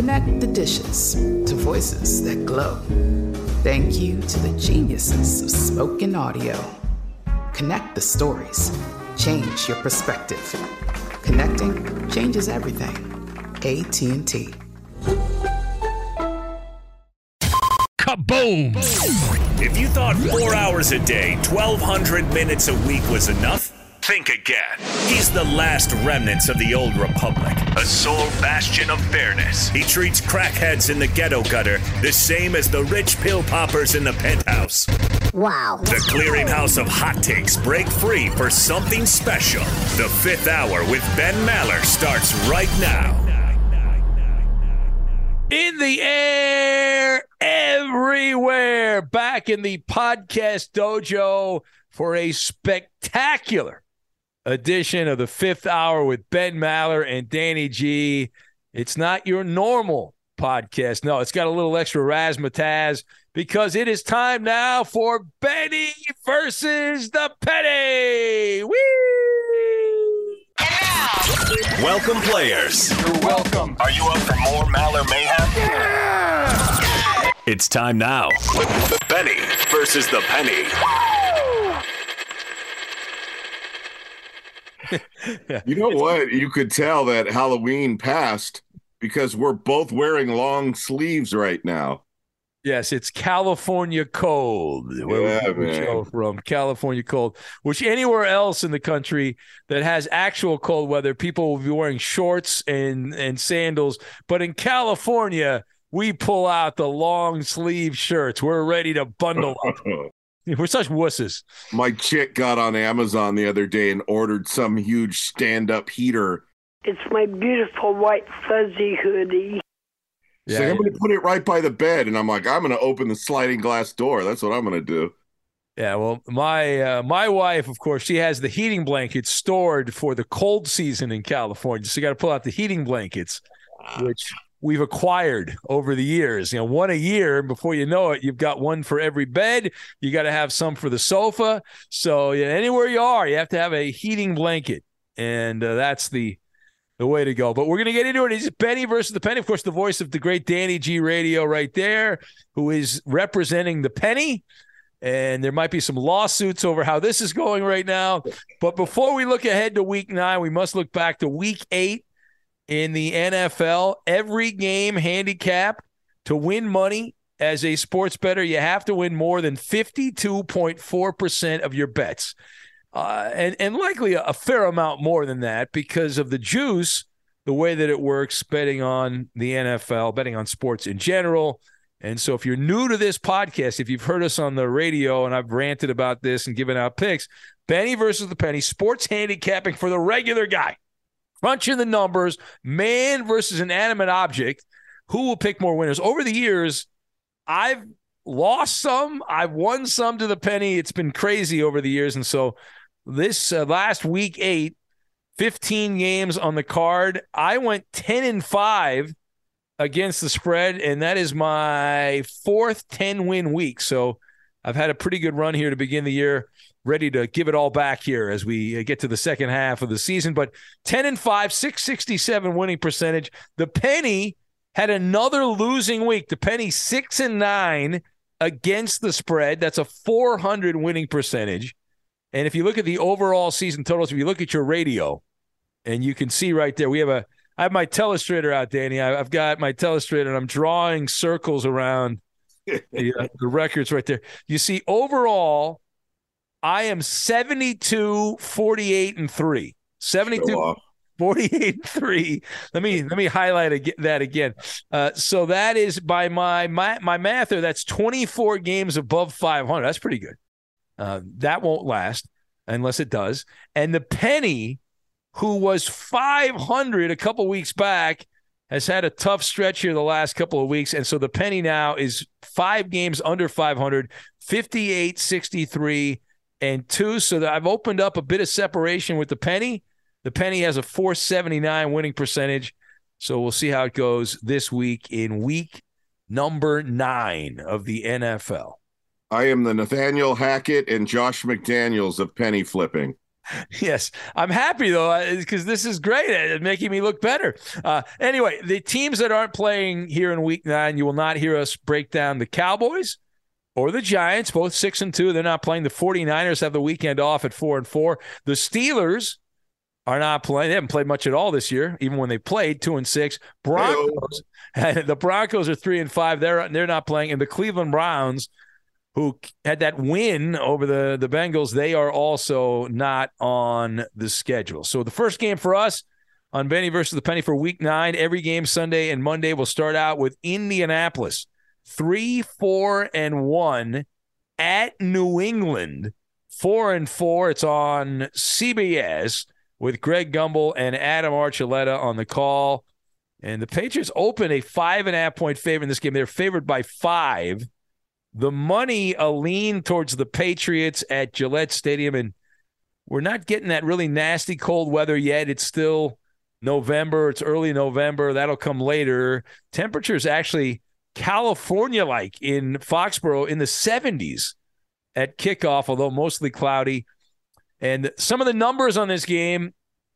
Connect the dishes to voices that glow. Thank you to the geniuses of spoken audio. Connect the stories. Change your perspective. Connecting changes everything. AT&T. Kaboom! If you thought four hours a day, 1,200 minutes a week was enough, think again. He's the last remnants of the old republic, a sole bastion of fairness. He treats crackheads in the ghetto gutter the same as the rich pill poppers in the penthouse. Wow. The clearinghouse of hot takes break free for something special. The fifth hour with Ben Maller starts right now. in the air everywhere back in the podcast dojo for a spectacular edition of the fifth hour with ben maller and danny g it's not your normal podcast no it's got a little extra razzmatazz because it is time now for benny versus the penny Whee! Welcome, players. You're welcome. Are you up for more Maller mayhem? It's time now. Benny versus the Penny. You know what? You could tell that Halloween passed because we're both wearing long sleeves right now. Yes, it's California cold. Where Yeah, we from California cold, which anywhere else in the country that has actual cold weather, people will be wearing shorts and and sandals. But in California, we pull out the long sleeve shirts. We're ready to bundle up. We're such wusses. My chick got on Amazon the other day and ordered some huge stand up heater. It's my beautiful white fuzzy hoodie. She's like, I'm going to put it right by the bed. And I'm like, I'm going to open the sliding glass door. That's what I'm going to do. Yeah, well, my uh, my wife, of course, she has the heating blankets stored for the cold season in California. So you got to pull out the heating blankets, which we've acquired over the years. You know, one a year. Before you know it, you've got one for every bed. You got to have some for the sofa. So yeah, anywhere you are, you have to have a heating blanket, and uh, that's the the way to go. But we're gonna get into it. It's Benny versus the Penny. Of course, the voice of the great Danny G Radio right there, who is representing the Penny and there might be some lawsuits over how this is going right now. But before we look ahead to week nine, we must look back to week eight in the NFL. Every game handicap to win money as a sports bettor, you have to win more than 52.4% of your bets. Uh, and, and likely a, a fair amount more than that because of the juice, the way that it works, betting on the NFL, betting on sports in general. And so, if you're new to this podcast, if you've heard us on the radio and I've ranted about this and given out picks, Benny versus the Penny, sports handicapping for the regular guy, crunching the numbers, man versus an animate object. who will pick more winners. Over the years, I've lost some, I've won some to the penny. It's been crazy over the years. And so this uh, last week eight, 15 games on the card, I went 10 and 5 against the spread, and that is my fourth 10 win week. So I've had a pretty good run here to begin the year ready to give it all back here as we uh, get to the second half of the season. But 10 and 5, 667 winning percentage. The penny had another losing week. The penny 6 and 9 against the spread. That's a 400 winning percentage. And if you look at the overall season totals, if you look at your radio, and you can see right there, we have a I have my telestrator out, Danny. I, have got my telestrator and I'm drawing circles around the, uh, the records right there. You see, overall, I am 72, 48, and 3. 72, 48 and 3. Let me let me highlight that again. Uh, so that is by my my my math there, that's 24 games above 500. That's pretty good. Uh, that won't last unless it does. And the penny, who was 500 a couple weeks back, has had a tough stretch here the last couple of weeks. And so the penny now is five games under 500, 58, 63, and two. So that I've opened up a bit of separation with the penny. The penny has a 479 winning percentage. So we'll see how it goes this week in week number nine of the NFL. I am the Nathaniel Hackett and Josh McDaniels of penny flipping. Yes, I'm happy though because this is great at making me look better. Uh, anyway, the teams that aren't playing here in Week Nine, you will not hear us break down the Cowboys, or the Giants, both six and two. They're not playing. The 49ers have the weekend off at four and four. The Steelers are not playing. They haven't played much at all this year, even when they played two and six. Broncos, the Broncos are three and five. They're they're not playing, and the Cleveland Browns, who had that win over the the Bengals, they are also not on the schedule. So the first game for us on Benny versus the Penny for Week Nine. Every game Sunday and Monday will start out with Indianapolis three, four, and one at New England. Four and four. It's on CBS with Greg Gumbel and Adam Archuleta on the call. And the Patriots open a five and a half point favor in this game. They're favored by five. The money a lean towards the Patriots at Gillette Stadium. And we're not getting that really nasty cold weather yet. It's still November. It's early November. That'll come later. Temperatures actually California like in Foxborough in the 70s at kickoff, although mostly cloudy. And some of the numbers on this game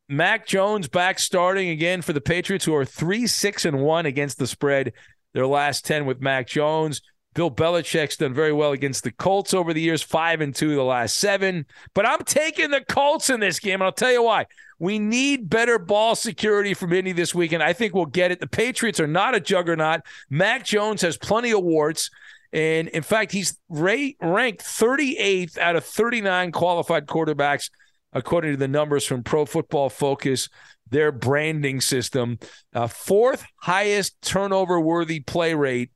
Mac Jones back starting again for the Patriots, who are 3 6 and 1 against the spread, their last 10 with Mac Jones. Bill Belichick's done very well against the Colts over the years, 5 and 2 the last seven. But I'm taking the Colts in this game, and I'll tell you why. We need better ball security from Indy this weekend. I think we'll get it. The Patriots are not a juggernaut. Mac Jones has plenty of warts. And in fact, he's ranked 38th out of 39 qualified quarterbacks, according to the numbers from Pro Football Focus, their branding system. Uh, fourth highest turnover worthy play rate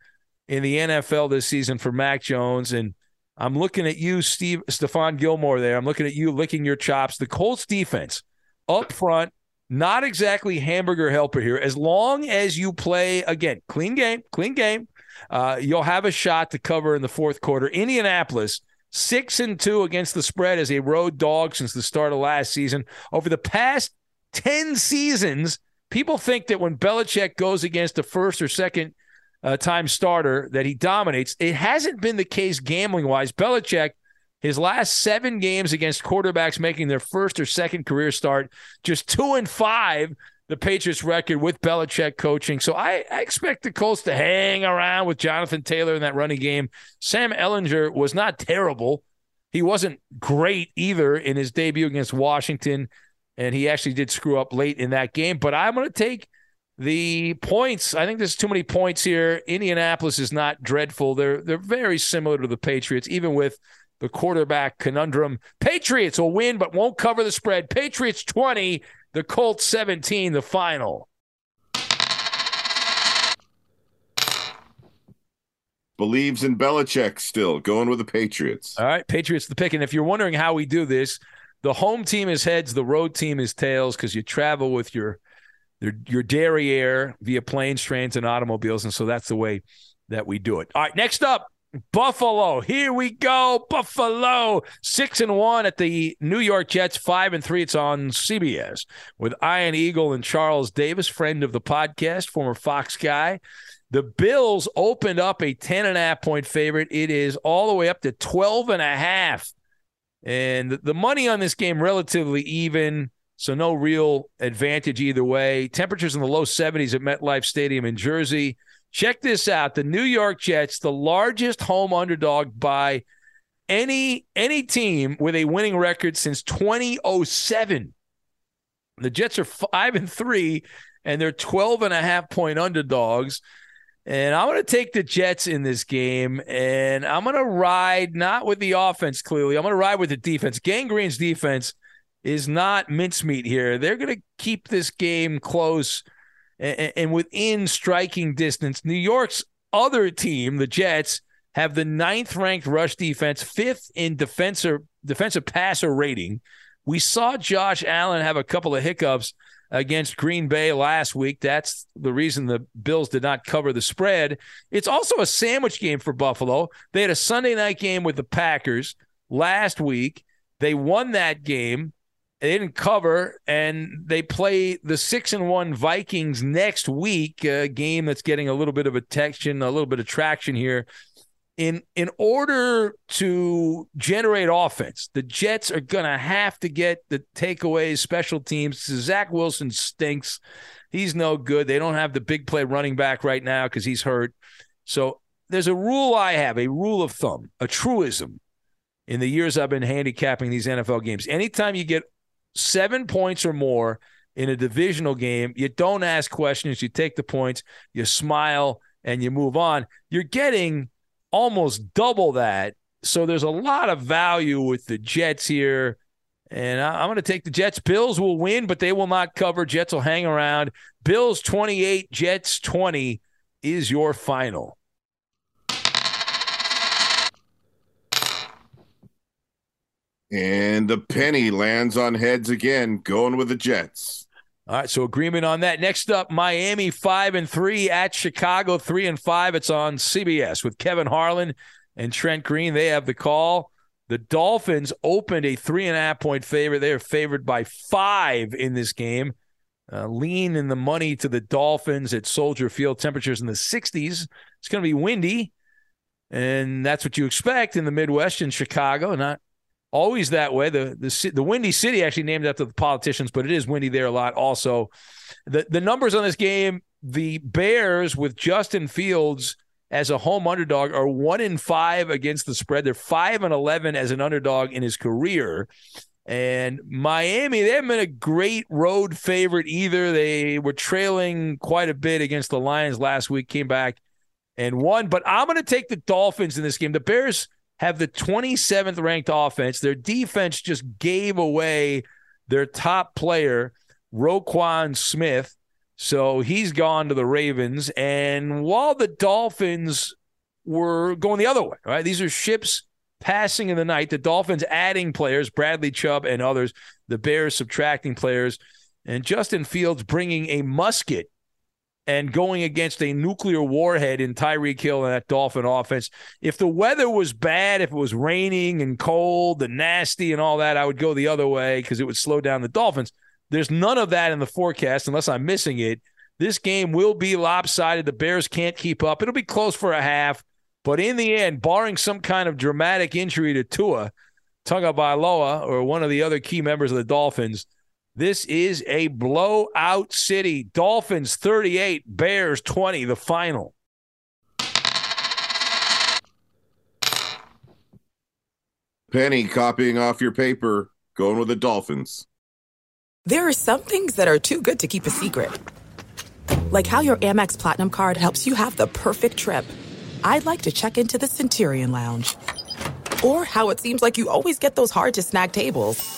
in the NFL this season for Mac Jones. And I'm looking at you, Steve Stephon Gilmore, there. I'm looking at you licking your chops. The Colts defense up front, not exactly hamburger helper here. As long as you play again, clean game, clean game, uh, you'll have a shot to cover in the fourth quarter. Indianapolis six and two against the spread as a road dog since the start of last season. Over the past ten seasons, people think that when Belichick goes against a first or second uh, time starter that he dominates. It hasn't been the case gambling wise. Belichick his last seven games against quarterbacks making their first or second career start, just two and five, the Patriots record with Belichick coaching. So I, I, expect the Colts to hang around with Jonathan Taylor in that running game. Sam Ehlinger was not terrible. He wasn't great either in his debut against Washington, and he actually did screw up late in that game. But I'm going to take the points. I think there's too many points here. Indianapolis is not dreadful. They're they're very similar to the Patriots, even with the quarterback conundrum. Patriots will win, but won't cover the spread. Patriots 20, the Colts 17, the final. Believes in Belichick still, going with the Patriots. All right, Patriots the pick. And if you're wondering how we do this, the home team is heads, the road team is tails because you travel with your your derriere via planes, trains, and automobiles, and so that's the way that we do it. All right, next up, Buffalo. Here we go. Buffalo six and one at the New York Jets, five and three. It's on CBS with Ian Eagle and Charles Davis, friend of the podcast, former Fox guy. The Bills opened up a 10 and a half point favorite. It is all the way up to 12 and a half. And the money on this game relatively even, so no real advantage either way. Temperatures in the low 70s at MetLife Stadium in Jersey. Check this out. The New York Jets, the largest home underdog by any any team with a winning record since 2007. The Jets are 5 and 3 and they're 12 and a half point underdogs. And I'm going to take the Jets in this game, and I'm going to ride not with the offense, clearly. I'm going to ride with the defense. Gang Green's defense is not mincemeat here. They're going to keep this game close and, and within striking distance. New York's other team, the Jets, have the ninth ranked rush defense, fifth in defensive defensive passer rating. We saw Josh Allen have a couple of hiccups against Green Bay last week. That's the reason the Bills did not cover the spread. It's also a sandwich game for Buffalo. They had a Sunday night game with the Packers last week. They won that game. They didn't cover, and they play the six and one Vikings next week. A game that's getting a little bit of attention, a little bit of traction here in in order to generate offense, the Jets are to have to get the takeaways, special teams. Zach Wilson stinks. He's no good. They don't have the big play running back right now because he's hurt. So there's a rule I have, a rule of thumb, a truism in the years I've been handicapping these NFL games. Anytime you get seven points or more in a divisional game, you don't ask questions. You take the points, you smile, and you move on. You're getting almost double that. So there's a lot of value with the Jets here. And I'm going to take the Jets. Bills will win, but they will not cover. Jets will hang around. Bills 28, Jets 20 is your final. And the penny lands on heads again, going with the Jets. All right, so agreement on that. Next up, Miami five and three at Chicago three and five. It's on CBS with Kevin Harlan and Trent Green. They have the call. The Dolphins opened a three and a half point favorite. They are favored by five in this game. Uh, lean in the money to the Dolphins at Soldier Field. Temperatures in the 60s. It's going to be windy, and that's what you expect in the Midwest in Chicago. Not always that way. The the the Windy City actually named after the politicians, but it is windy there a lot. Also, the the numbers on this game: the Bears with Justin Fields as a home underdog are one in five against the spread. They're five and eleven as an underdog in his career. And Miami, they haven't been a great road favorite either. They were trailing quite a bit against the Lions last week, came back and won. But I'm going to take the Dolphins in this game. The Bears have the 27th ranked offense. Their defense just gave away their top player, Roquan Smith. So he's gone to the Ravens. And while the Dolphins were going the other way, right? These are ships passing in the night. The Dolphins adding players, Bradley Chubb and others. The Bears subtracting players. And Justin Fields bringing a musket and going against a nuclear warhead in Tyreek Hill and that Dolphin offense. If the weather was bad, if it was raining and cold and nasty and all that, I would go the other way because it would slow down the Dolphins. There's none of that in the forecast unless I'm missing it. This game will be lopsided. The Bears can't keep up. It'll be close for a half, but in the end, barring some kind of dramatic injury to Tua, Tagovailoa, or one of the other key members of the Dolphins – this is a blowout city. Dolphins 38, Bears 20, the final. Penny copying off your paper, going with the Dolphins. There are some things that are too good to keep a secret. Like how your Amex Platinum card helps you have the perfect trip. I'd like to check into the Centurion Lounge. Or how it seems like you always get those hard to snag tables.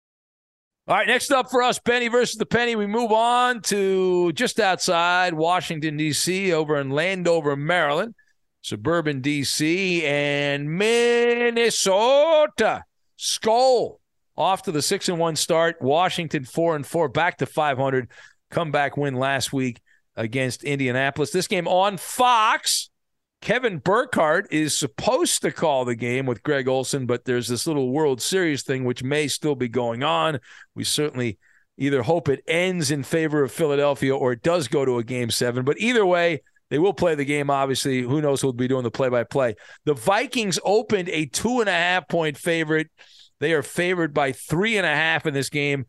All right, next up for us, Benny versus the Penny. We move on to just outside Washington, D.C., over in Landover, Maryland, suburban D.C., and Minnesota. Skull off to the six and one start. Washington four and four, back to 500. Comeback win last week against Indianapolis. This game on Fox. Kevin Burkhardt is supposed to call the game with Greg Olsen, but there's this little World Series thing which may still be going on. We certainly either hope it ends in favor of Philadelphia or it does go to a game seven. But either way, they will play the game, obviously. Who knows who'll be doing the play by play? The Vikings opened a two and a half point favorite. They are favored by three and a half in this game.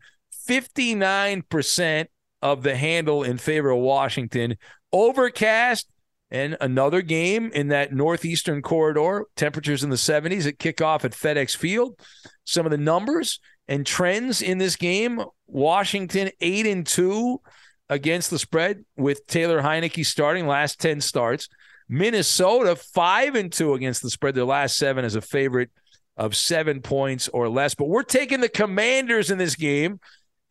59% of the handle in favor of Washington. Overcast and another game in that northeastern corridor. Temperatures in the 70s at kickoff at FedEx Field. Some of the numbers and trends in this game: Washington eight and two against the spread with Taylor Heinicke starting last 10 starts. Minnesota five and two against the spread. Their last seven as a favorite of seven points or less. But we're taking the Commanders in this game.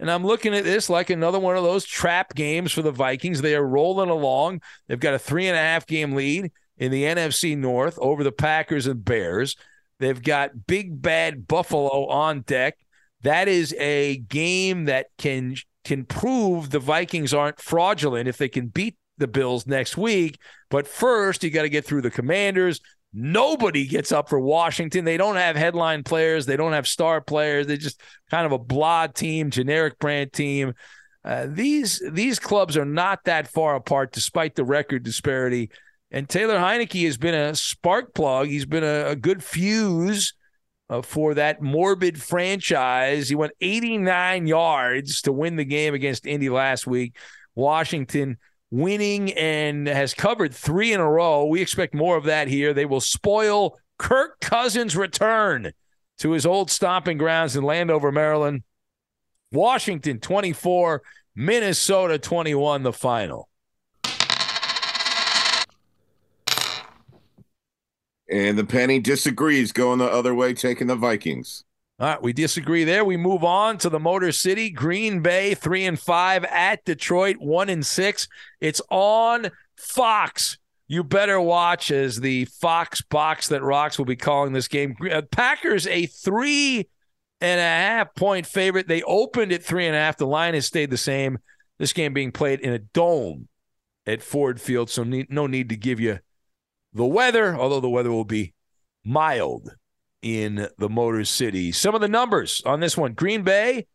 And I'm looking at this like another one of those trap games for the Vikings. They are rolling along. They've got a three and a half game lead in the NFC North over the Packers and Bears. They've got big bad Buffalo on deck. That is a game that can can prove the Vikings aren't fraudulent if they can beat the Bills next week. But first, you got to get through the Commanders. Nobody gets up for Washington. They don't have headline players. They don't have star players. They're just kind of a blah team, generic brand team. Uh, these these clubs are not that far apart, despite the record disparity. And Taylor Heinicke has been a spark plug. He's been a, a good fuse uh, for that morbid franchise. He went 89 yards to win the game against Indy last week. Washington winning and has covered three in a row. We expect more of that here. They will spoil Kirk Cousins' return to his old stomping grounds in Landover, Maryland. Washington 24, Minnesota 21, the final. And the penny disagrees, going the other way, taking the Vikings. All right, we disagree there. We move on to the Motor City, Green Bay, three and five at Detroit, one and six. It's on Fox. You better watch as the Fox box that rocks will be calling this game. Uh, Packers a three and a half point favorite. They opened at three and a half. The line has stayed the same. This game being played in a dome at Ford Field, so no need to give you the weather, although the weather will be mild in the Motor City. Some of the numbers on this one Green Bay,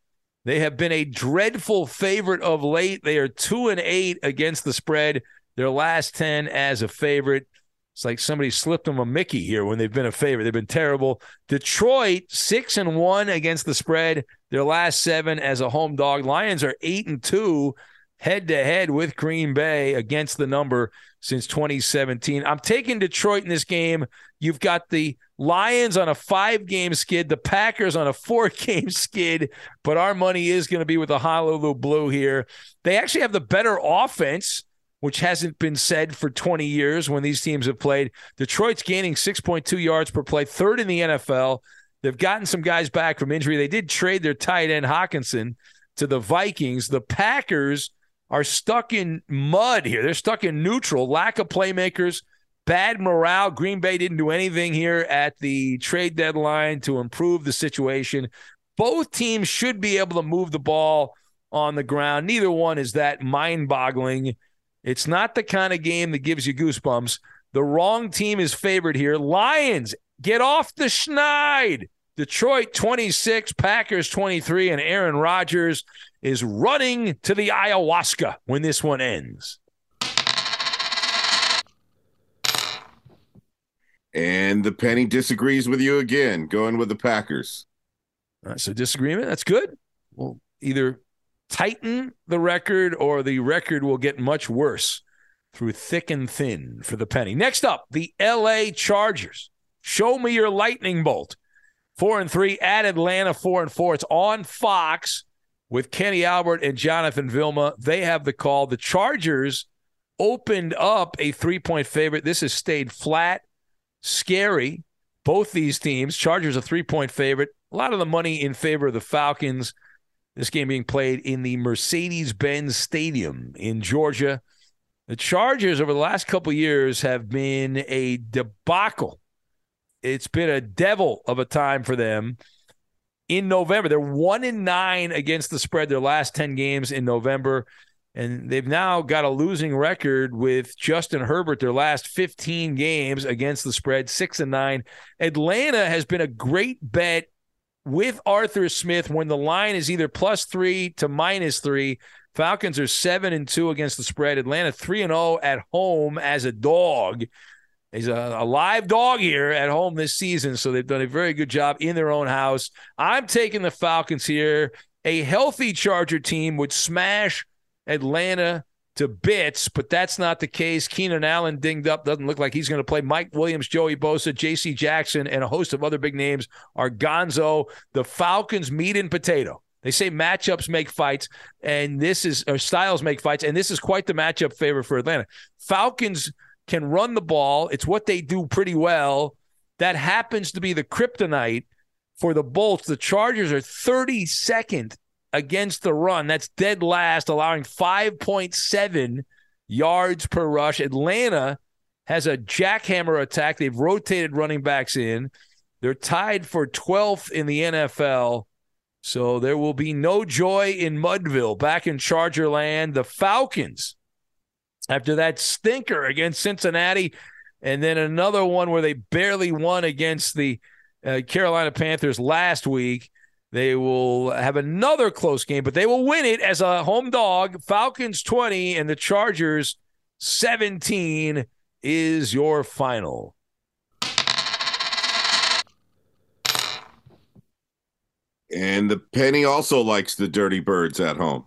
they have been a dreadful favorite of late. They are two and eight against the spread, their last 10 as a favorite. It's like somebody slipped them a Mickey here when they've been a favorite. They've been terrible. Detroit, six and one against the spread, their last seven as a home dog. Lions are eight and two head to head with Green Bay against the number since 2017. I'm taking Detroit in this game. You've got the Lions on a five game skid, the Packers on a four game skid, but our money is going to be with the Honolulu Blue here. They actually have the better offense, which hasn't been said for 20 years when these teams have played. Detroit's gaining 6.2 yards per play, third in the NFL. They've gotten some guys back from injury. They did trade their tight end Hockenson to the Vikings. The Packers are stuck in mud here. They're stuck in neutral, lack of playmakers, bad morale. Green Bay didn't do anything here at the trade deadline to improve the situation. Both teams should be able to move the ball on the ground. Neither one is that mind boggling. It's not the kind of game that gives you goosebumps. The wrong team is favored here. Lions, get off the schneid. Detroit 26, Packers 23, and Aaron Rodgers is running to the ayahuasca when this one ends. And the penny disagrees with you again, going with the Packers. so disagreement. That's good. We'll either tighten the record or the record will get much worse through thick and thin for the penny. Next up, the LA Chargers. Show me your lightning bolt. Four and three at Atlanta, four and four. It's on Fox with Kenny Albert and Jonathan Vilma. They have the call. The Chargers opened up a three point favorite. This has stayed flat, scary. Both these teams, Chargers a three point favorite. A lot of the money in favor of the Falcons. This game being played in the Mercedes Benz Stadium in Georgia. The Chargers over the last couple years have been a debacle. It's been a devil of a time for them in November. They're one in nine against the spread their last 10 games in November. And they've now got a losing record with Justin Herbert their last 15 games against the spread, six and nine. Atlanta has been a great bet with Arthur Smith when the line is either plus three to minus three. Falcons are seven and two against the spread. Atlanta three and zero at home as a dog. He's a, a, live dog here at home this season, so they've done a very good job in their own house. I'm taking the Falcons here. A healthy Charger team would smash Atlanta to bits, but that's not the case. Keenan Allen dinged up, doesn't look like he's going to play. Mike Williams, Joey Bosa, J.C. Jackson, and a host of other big names are Gonzo. The Falcons meat and potato. They say matchups make fights, and this is or styles make fights, and this is quite the matchup favor for Atlanta. Falcons can run the ball. It's what they do pretty well. That happens to be the kryptonite for the Bolts. The Chargers are 32nd against the run. That's dead last, allowing 5.7 yards per rush. Atlanta has a jackhammer attack. They've rotated running backs in. They're tied for 12th in the NFL. So there will be no joy in Mudville back in Charger land. The Falcons after that stinker against Cincinnati, and then another one where they barely won against the uh, Carolina Panthers last week. They will have another close game, but they will win it as a home dog. Falcons 20 and the Chargers 17 is your final. And the penny also likes the dirty birds at home.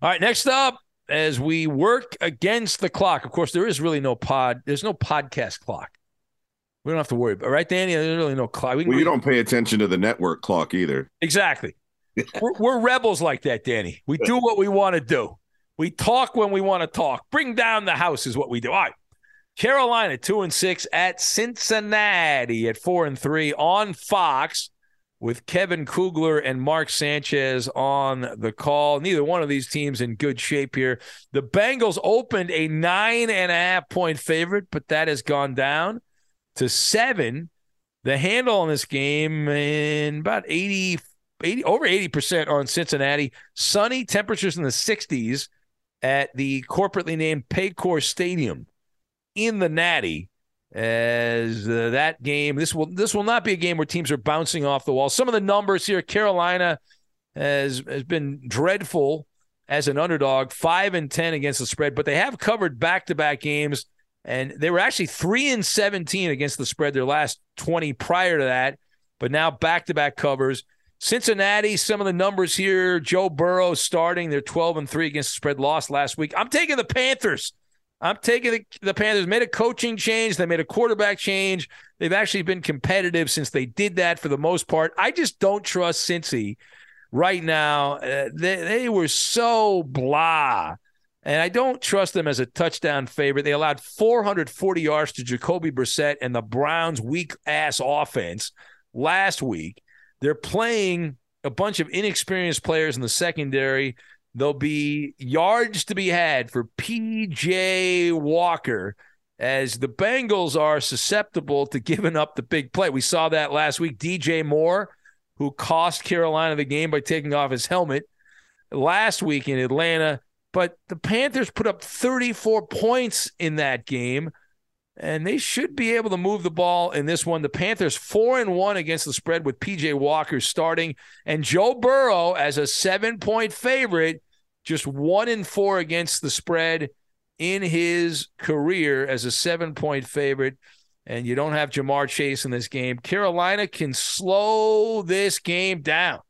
All right, next up, as we work against the clock. Of course, there is really no pod. There's no podcast clock. We don't have to worry about right, Danny. There's really no clock. We, well, you don't pay attention to the network clock either. Exactly. we're, we're rebels like that, Danny. We do what we want to do. We talk when we want to talk. Bring down the house is what we do. All right. Carolina two and six at Cincinnati at four and three on Fox with Kevin Kugler and Mark Sanchez on the call. Neither one of these teams in good shape here. The Bengals opened a nine and a half point favorite, but that has gone down to seven. The handle on this game in about 80, 80 over 80% on Cincinnati. Sunny temperatures in the 60s at the corporately named Paycor Stadium in the Natty as uh, that game this will this will not be a game where teams are bouncing off the wall. Some of the numbers here Carolina has has been dreadful as an underdog, 5 and 10 against the spread, but they have covered back-to-back games and they were actually 3 and 17 against the spread their last 20 prior to that, but now back-to-back covers. Cincinnati, some of the numbers here. Joe Burrow starting. They're 12 and 3 against the spread, lost last week. I'm taking the Panthers. I'm taking the, the Panthers. Made a coaching change. They made a quarterback change. They've actually been competitive since they did that for the most part. I just don't trust Cincy right now. Uh, they, they were so blah. And I don't trust them as a touchdown favorite. They allowed 440 yards to Jacoby Brissett and the Browns' weak ass offense last week. They're playing a bunch of inexperienced players in the secondary. There'll be yards to be had for PJ Walker as the Bengals are susceptible to giving up the big play. We saw that last week. DJ Moore, who cost Carolina the game by taking off his helmet last week in Atlanta. But the Panthers put up 34 points in that game and they should be able to move the ball in this one. The Panthers four and one against the spread with PJ Walker starting, and Joe Burrow as a seven point favorite, just one and four against the spread in his career as a seven point favorite. And you don't have Ja'Marr Chase in this game. Carolina can slow this game down,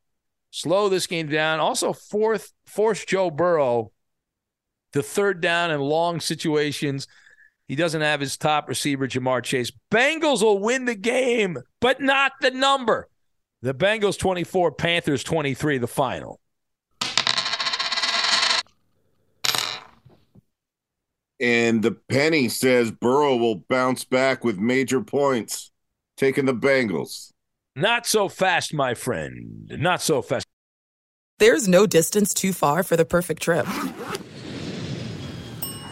slow this game down. Also, fourth force Joe Burrow to third down and long situations he doesn't have his top receiver, Ja'Marr Chase. Bengals will win the game, but not the number. The Bengals 24, Panthers 23, the final. And the penny says Burrow will bounce back with major points, taking the Bengals. Not so fast, my friend. Not so fast. There's no distance too far for the perfect trip.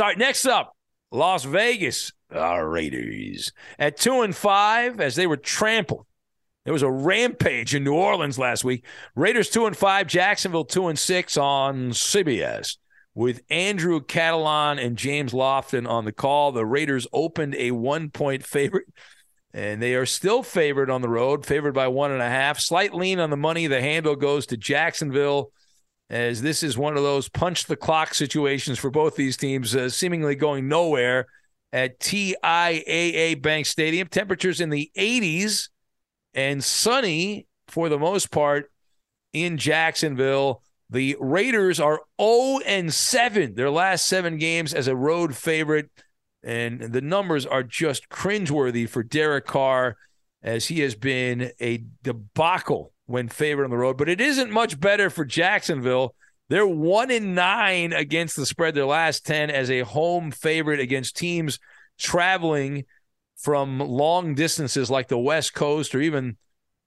All right, next up, Las Vegas our Raiders at two and five as they were trampled. There was a rampage in New Orleans last week. Raiders two and five, Jacksonville two and six on CBS with Andrew Catalon and James Lofton on the call. The Raiders opened a one point favorite, and they are still favored on the road, favored by one and a half. Slight lean on the money. The handle goes to Jacksonville as this is one of those punch the clock situations for both these teams, uh, seemingly going nowhere at TIAA Bank Stadium. Temperatures in the 80s and sunny for the most part in Jacksonville. The Raiders are 0 and 7 their last seven games as a road favorite. And the numbers are just cringeworthy for Derek Carr as he has been a debacle when favored on the road, but it isn't much better for Jacksonville. They're one in nine against the spread, their last 10 as a home favorite against teams traveling from long distances like the West Coast or even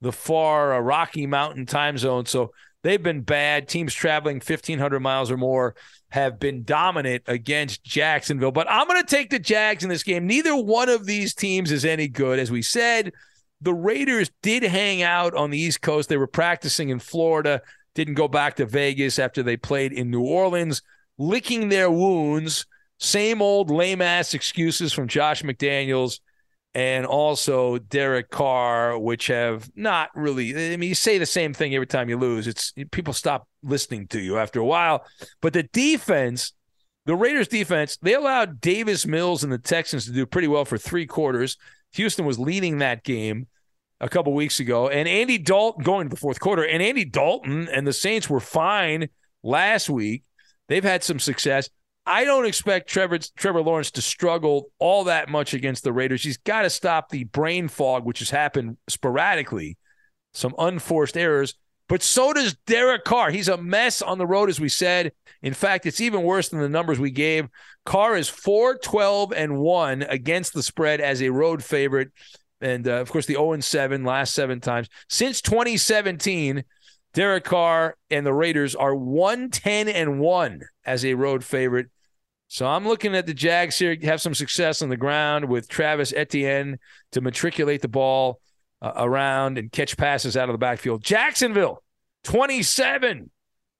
the far uh, Rocky Mountain time zone. So They've been bad. Teams traveling 1,500 miles or more have been dominant against Jacksonville. But I'm going to take the Jags in this game. Neither one of these teams is any good. As we said, the Raiders did hang out on the East Coast. They were practicing in Florida, didn't go back to Vegas after they played in New Orleans, licking their wounds. Same old lame ass excuses from Josh McDaniels and also Derek Carr, which have not really. I mean, you say the same thing every time you lose. It's people stop listening to you after a while. But the defense, the Raiders' defense, they allowed Davis Mills and the Texans to do pretty well for three quarters. Houston was leading that game a couple weeks ago, and Andy Dalton going to the fourth quarter, and Andy Dalton and the Saints were fine last week. They've had some success. I don't expect Trevor Trevor Lawrence to struggle all that much against the Raiders. He's got to stop the brain fog, which has happened sporadically, some unforced errors. But so does Derek Carr. He's a mess on the road, as we said. In fact, it's even worse than the numbers we gave. Carr is 4 12 and 1 against the spread as a road favorite. And uh, of course, the 0 7 last seven times. Since 2017, Derek Carr and the Raiders are 110 and 1 as a road favorite. So I'm looking at the Jags here have some success on the ground with Travis Etienne to matriculate the ball uh, around and catch passes out of the backfield. Jacksonville 27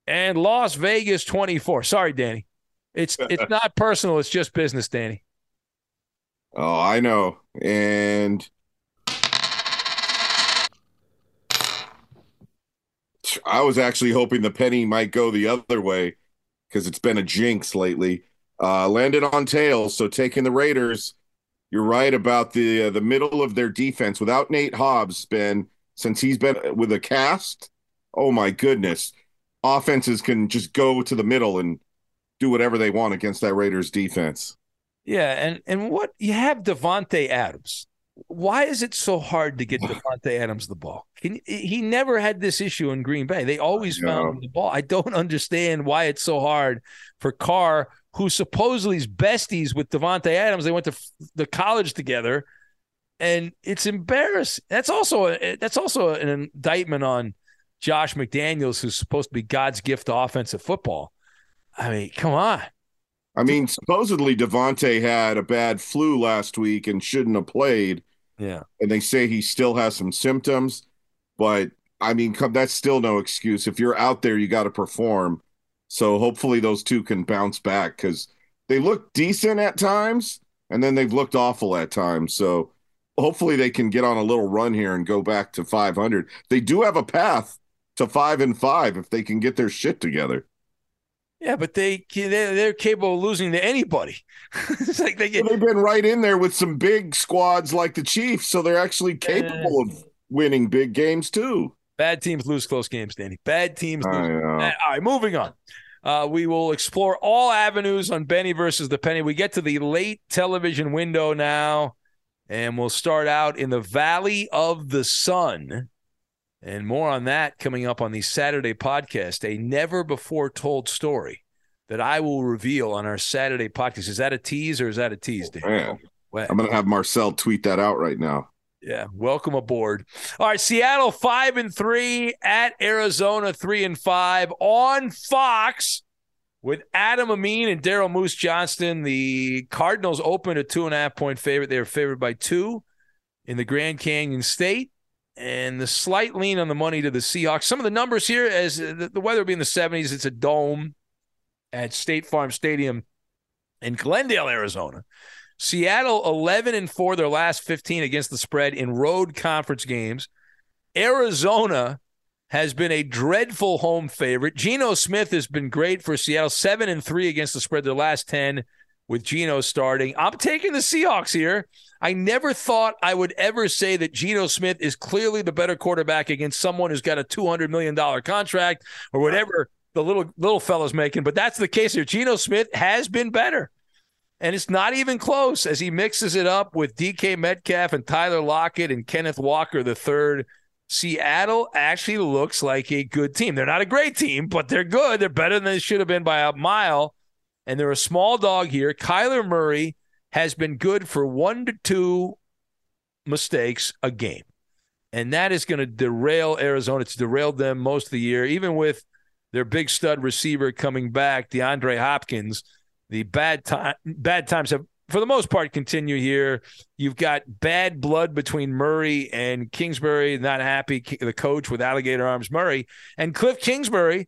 and Las Vegas 24. Sorry, Danny. It's it's not personal, it's just business, Danny. Oh, I know. And I was actually hoping the penny might go the other way because it's been a jinx lately. Uh, landed on tails, so taking the Raiders. You're right about the uh, the middle of their defense without Nate Hobbs. Been since he's been with a cast. Oh my goodness, offenses can just go to the middle and do whatever they want against that Raiders defense. Yeah, and and what you have Davante Adams why is it so hard to get Davante Adams the ball? He, he never had this issue in Green Bay. They always found the ball. I don't understand why it's so hard for Carr, who supposedly is besties with Davante Adams. They went to the college together, and it's embarrassing. That's also a, eh, that's also an indictment on Josh McDaniels, who's supposed to be God's gift to offensive football. I mean, come on. I mean, supposedly Davante had a bad flu last week and shouldn't have played. Yeah. And they say he still has some symptoms, but I mean, that's still no excuse. If you're out there, you got to perform. So hopefully those two can bounce back because they look decent at times and then they've looked awful at times. So hopefully they can get on a little run here and go back to 500. They do have a path to five and five if they can get their shit together. Yeah, but they they're capable of losing to anybody. it's like they get, well, they've been right in there with some big squads like the Chiefs, so they're actually capable uh, of winning big games too. Bad teams lose close games, Danny. Bad teams lose. All right, moving on. Uh, we will explore all avenues on Benny versus the Penny. We get to the late television window now, and we'll start out in the Valley of the Sun. And more on that coming up on the Saturday podcast, a never before told story that I will reveal on our Saturday podcast. Is that a tease or is that a tease, Dan? Oh, man, I'm going to have Marcel tweet that out right now. Yeah, welcome aboard. All right, Seattle five and three at Arizona three and five on Fox with Adam Amin and Daryl Moose Johnston. The Cardinals opened a two and a half point favorite. They were favored by two in the Grand Canyon State and the slight lean on the money to the Seahawks. Some of the numbers here, as the, the weather being in the 70s, it's a dome at State Farm Stadium in Glendale, Arizona. Seattle 11 and 4 their last 15 against the spread in road conference games. Arizona has been a dreadful home favorite. Geno Smith has been great for Seattle, 7 and 3 against the spread their last 10 with Geno starting. I'm taking the Seahawks here. I never thought I would ever say that Geno Smith is clearly the better quarterback against someone who's got a $200 million contract or whatever the little little fella's making, but that's the case here. Geno Smith has been better. And it's not even close as he mixes it up with DK Metcalf and Tyler Lockett and Kenneth Walker the third. Seattle actually looks like a good team. They're not a great team, but they're good. They're better than they should have been by a mile and they're a small dog here. Kyler Murray has been good for one to two mistakes a game. And that is going to derail Arizona. It's derailed them most of the year, even with their big stud receiver coming back, DeAndre Hopkins. The bad time, bad times have, for the most part, continue here. You've got bad blood between Murray and Kingsbury. Not happy, the coach with alligator arms, Murray and Cliff Kingsbury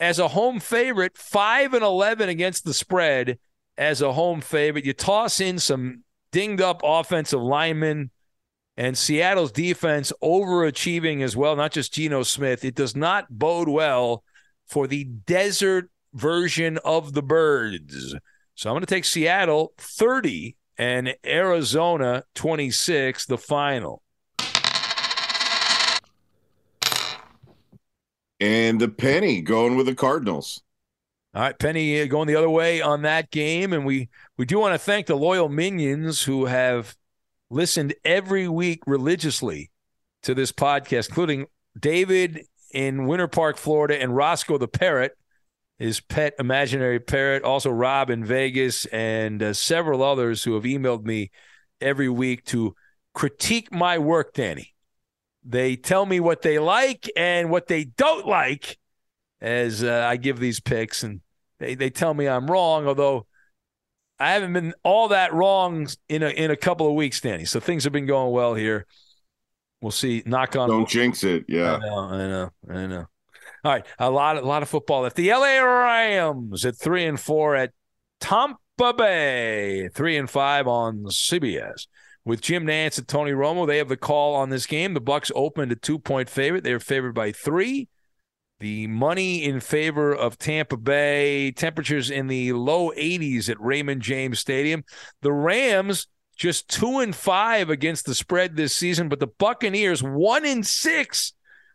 as a home favorite, five and eleven against the spread as a home favorite. You toss in some dinged up offensive linemen and Seattle's defense overachieving as well, not just Geno Smith. It does not bode well for the desert version of the birds. So I'm going to take Seattle 30 and Arizona 26, the final. And the penny going with the Cardinals. All right, Penny uh, going the other way on that game, and we we do want to thank the loyal minions who have listened every week religiously to this podcast, including David in Winter Park, Florida, and Roscoe the parrot, his pet imaginary parrot. Also, Rob in Vegas, and uh, several others who have emailed me every week to critique my work, Danny. They tell me what they like and what they don't like as uh, I give these picks, and they, they tell me I'm wrong, although I haven't been all that wrong in a in a couple of weeks, Danny. So things have been going well here. We'll see. Knock on. Don't jinx it. Yeah. I know. I know. I know. All right. A lot. A lot of football left. The LA Rams at three and four at Tampa Bay, three and five on CBS. With Jim Nantz and Tony Romo, they have the call on this game. The Bucks opened a two point favorite. They are favored by three. The money in favor of Tampa Bay, temperatures in the low 80s at Raymond James Stadium. The Rams just 2 and 5 against the spread this season, but the Buccaneers 1 and 6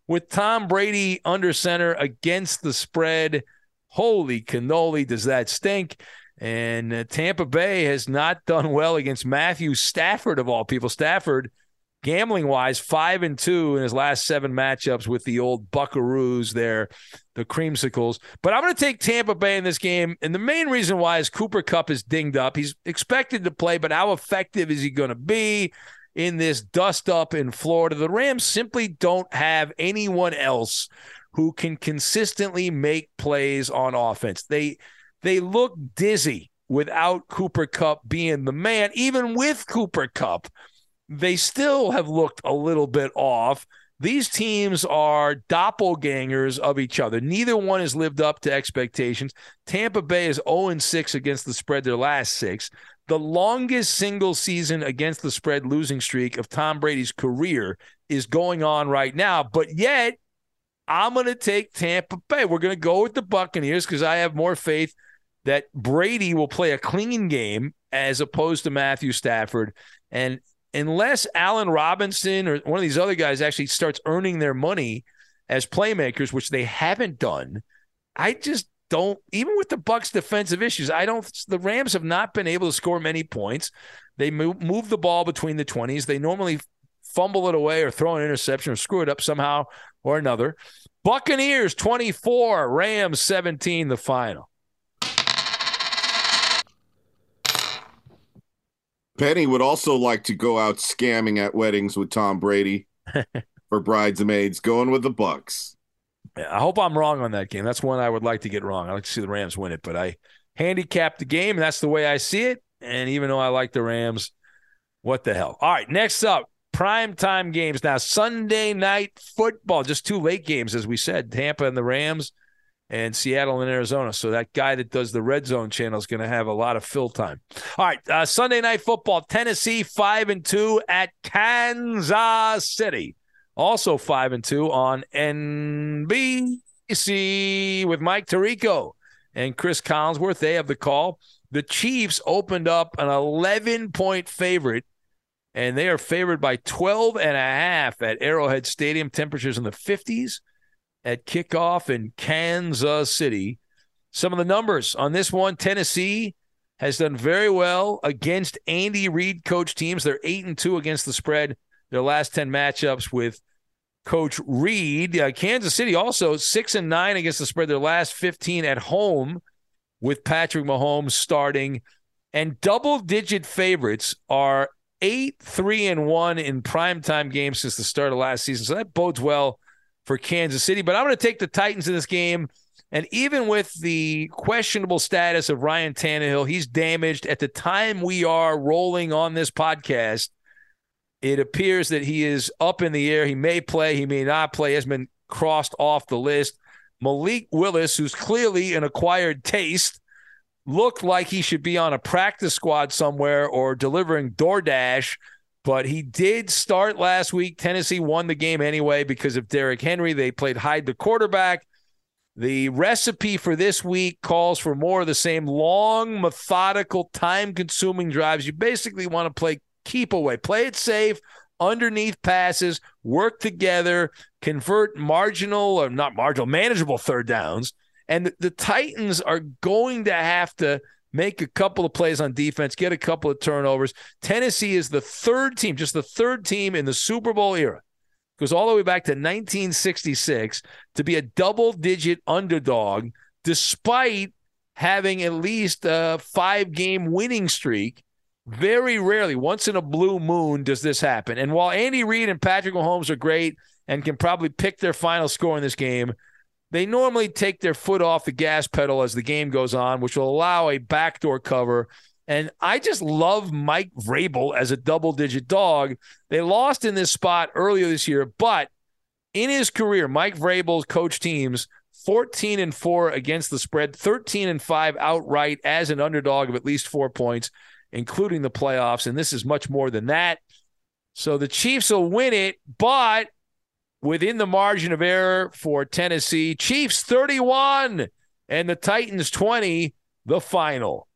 with Tom Brady under center against the spread. Holy cannoli, does that stink? And uh, Tampa Bay has not done well against Matthew Stafford of all people. Stafford gambling wise, five and two in his last seven matchups with the old Buckaroos there, the creamsicles. But I'm going to take Tampa Bay in this game. And the main reason why is Cooper Kupp is dinged up. He's expected to play, but how effective is he going to be in this dust up in Florida? The Rams simply don't have anyone else who can consistently make plays on offense. They they look dizzy without Cooper Kupp being the man, even with Cooper Kupp, they still have looked a little bit off. These teams are doppelgangers of each other. Neither one has lived up to expectations. Tampa Bay is 0 6 against the spread their last six. The longest single season against the spread losing streak of Tom Brady's career is going on right now. But yet, I'm going to take Tampa Bay. We're going to go with the Buccaneers because I have more faith that Brady will play a clean game as opposed to Matthew Stafford. And unless Allen Robinson or one of these other guys actually starts earning their money as playmakers, which they haven't done, I just don't. Even with the Bucks defensive issues, I don't. The Rams have not been able to score many points. They move, move the ball between the twenties. They normally fumble it away or throw an interception or screw it up somehow or another. Buccaneers 24, Rams 17, the final. Penny would also like to go out scamming at weddings with Tom Brady for bridesmaids, going with the Bucks. I hope I'm wrong on that game. That's one I would like to get wrong. I like to see the Rams win it, but I handicapped the game, and that's the way I see it. And even though I like the Rams, what the hell? All right, next up, prime time games. Now, Sunday night football, just two late games, as we said, Tampa and the Rams and Seattle and Arizona. So that guy that does the red zone channel is going to have a lot of fill time. All right, uh, Sunday night football, Tennessee five and two at Kansas City, also five and two on NBC with Mike Tirico and Chris Collinsworth. They have the call. The Chiefs opened up an 11 point favorite. And they are favored by 12 and a half at Arrowhead Stadium. Temperatures in the 50s at kickoff in Kansas City. Some of the numbers on this one Tennessee has done very well against Andy Reid coach teams. They're 8 and 2 against the spread. Their last 10 matchups with Coach Reid. Uh, Kansas City also 6 and 9 against the spread. Their last 15 at home with Patrick Mahomes starting. And double digit favorites are eight, three, and one in primetime games since the start of last season. So that bodes well for Kansas City. But I'm going to take the Titans in this game. And even with the questionable status of Ryan Tannehill, he's damaged. At the time we are rolling on this podcast, it appears that he is up in the air. He may play, he may not play, has been crossed off the list. Malik Willis, who's clearly an acquired taste, looked like he should be on a practice squad somewhere or delivering DoorDash, but he did start last week. Tennessee won the game anyway because of Derrick Henry. They played hide the quarterback. The recipe for this week calls for more of the same long, methodical, time consuming drives. You basically want to play keep away, play it safe, underneath passes, work together, convert marginal or not marginal, manageable third downs and the, the Titans are going to have to make a couple of plays on defense, get a couple of turnovers. Tennessee is the third team, just the third team in the Super Bowl era. Goes all the way back to 1966 to be a double digit underdog despite having at least a five game winning streak. Very rarely, once in a blue moon, does this happen. And while Andy Reid and Patrick Mahomes are great and can probably pick their final score in this game, they normally take their foot off the gas pedal as the game goes on, which will allow a backdoor cover. And I just love Mike Vrabel as a double digit dog. They lost in this spot earlier this year, but in his career, Mike Vrabel's coach teams 14 and 4 against the spread, 13 and 5 outright as an underdog of at least four points, including the playoffs. And this is much more than that. So the Chiefs will win it, but within the margin of error for Tennessee. Chiefs 31 and the Titans 20, the final.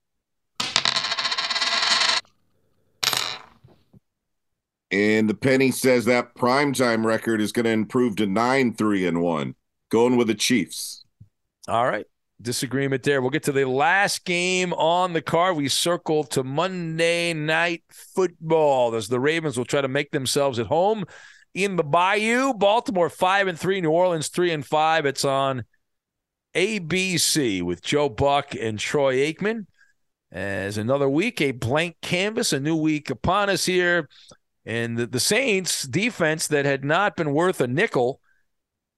And the penny says that primetime record is going to improve to 9 3 and 1, going with the Chiefs. All right. Disagreement there. We'll get to the last game on the card. We circle to Monday night football as the Ravens will try to make themselves at home in the Bayou. Baltimore five and three, New Orleans three and five. It's on ABC with Joe Buck and Troy Aikman. As another week, a blank canvas, a new week upon us here. And the, the Saints defense that had not been worth a nickel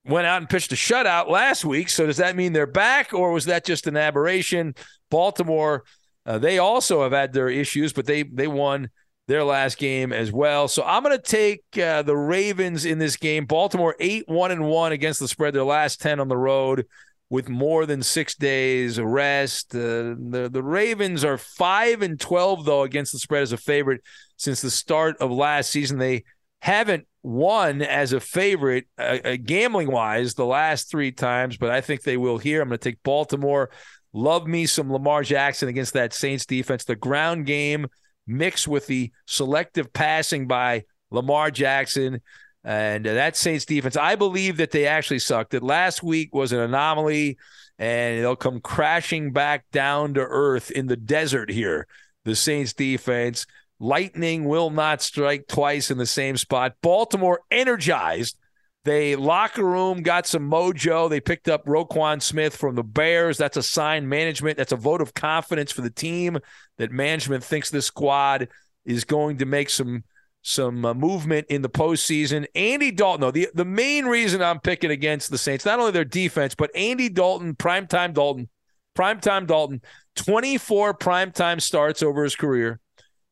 went out and pitched a shutout last week. So does that mean they're back, or was that just an aberration? Baltimore, uh, they also have had their issues, but they they won their last game as well. So I'm going to take uh, the Ravens in this game. Baltimore 8 1 and 1 against the spread, their last 10 on the road with more than six days of rest. Uh, the, the Ravens are 5 and 12, though, against the spread as a favorite since the start of last season. They haven't won as a favorite, uh, uh gambling wise, the last three times, but I think they will here. I'm going to take Baltimore. Love me some Lamar Jackson against that Saints defense. The ground game mixed with the selective passing by Lamar Jackson and uh, that Saints defense. I believe that they actually sucked. That last week was an anomaly, and they'll come crashing back down to earth in the desert here. The Saints defense. Lightning will not strike twice in the same spot. Baltimore energized they locker room got some mojo. They picked up Roquan Smith from the Bears. That's a sign management. That's a vote of confidence for the team that management thinks this squad is going to make some some uh, movement in the postseason. Andy Dalton, though, the, the main reason I'm picking against the Saints, not only their defense, but Andy Dalton, primetime Dalton, primetime Dalton, 24 primetime starts over his career,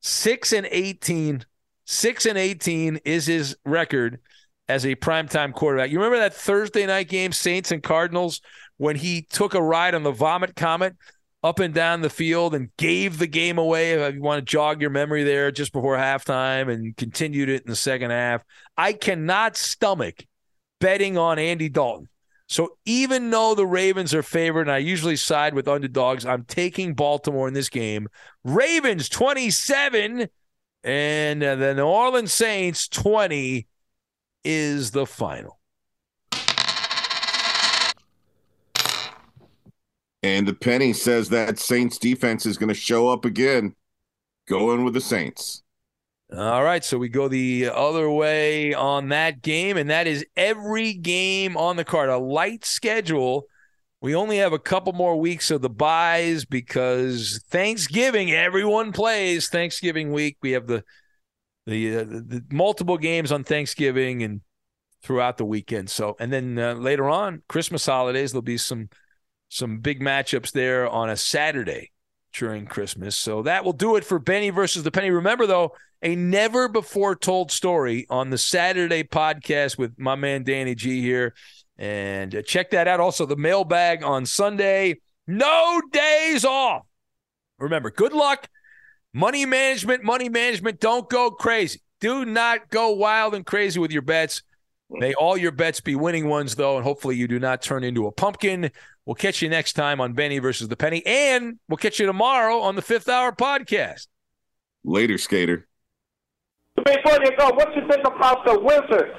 6 and 18. 6 and 18 is his record as a primetime quarterback. You remember that Thursday night game, Saints and Cardinals, when he took a ride on the Vomit Comet up and down the field and gave the game away? If you want to jog your memory there just before halftime and continued it in the second half. I cannot stomach betting on Andy Dalton. So even though the Ravens are favored, and I usually side with underdogs, I'm taking Baltimore in this game. Ravens 27 and uh, the New Orleans Saints 20 is the final. And the penny says that Saints defense is going to show up again, going with the Saints. All right, so we go the other way on that game, and that is every game on the card. A light schedule. We only have a couple more weeks of the buys because Thanksgiving, everyone plays Thanksgiving week. We have the the, uh, the, multiple games on Thanksgiving and throughout the weekend. So, and then uh, later on, Christmas holidays, there'll be some some big matchups there on a Saturday during Christmas. So that will do it for Benny versus the Penny. Remember, though, a never before told story on the Saturday podcast with my man Danny G here. And uh, check that out. Also, the mailbag on Sunday. No days off. Remember, good luck. Money management, money management. Don't go crazy. Do not go wild and crazy with your bets. May all your bets be winning ones, though, and hopefully you do not turn into a pumpkin. We'll catch you next time on Benny versus the Penny, and we'll catch you tomorrow on the Fifth Hour podcast. Later, skater. Before you go, what you think about the Wizards?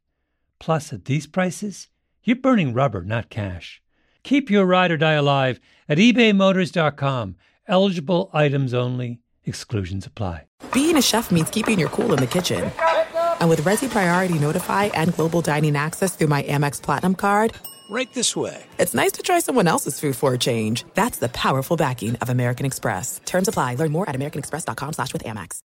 Plus, at these prices, you're burning rubber, not cash. Keep your ride or die alive at ebaymotors.com. Eligible items only, exclusions apply. Being a chef means keeping your cool in the kitchen. And with Resy Priority Notify and Global Dining Access through my Amex Platinum card, right this way. It's nice to try someone else's food for a change. That's the powerful backing of American Express. Terms apply. Learn more at americanexpress.com slash with Amex.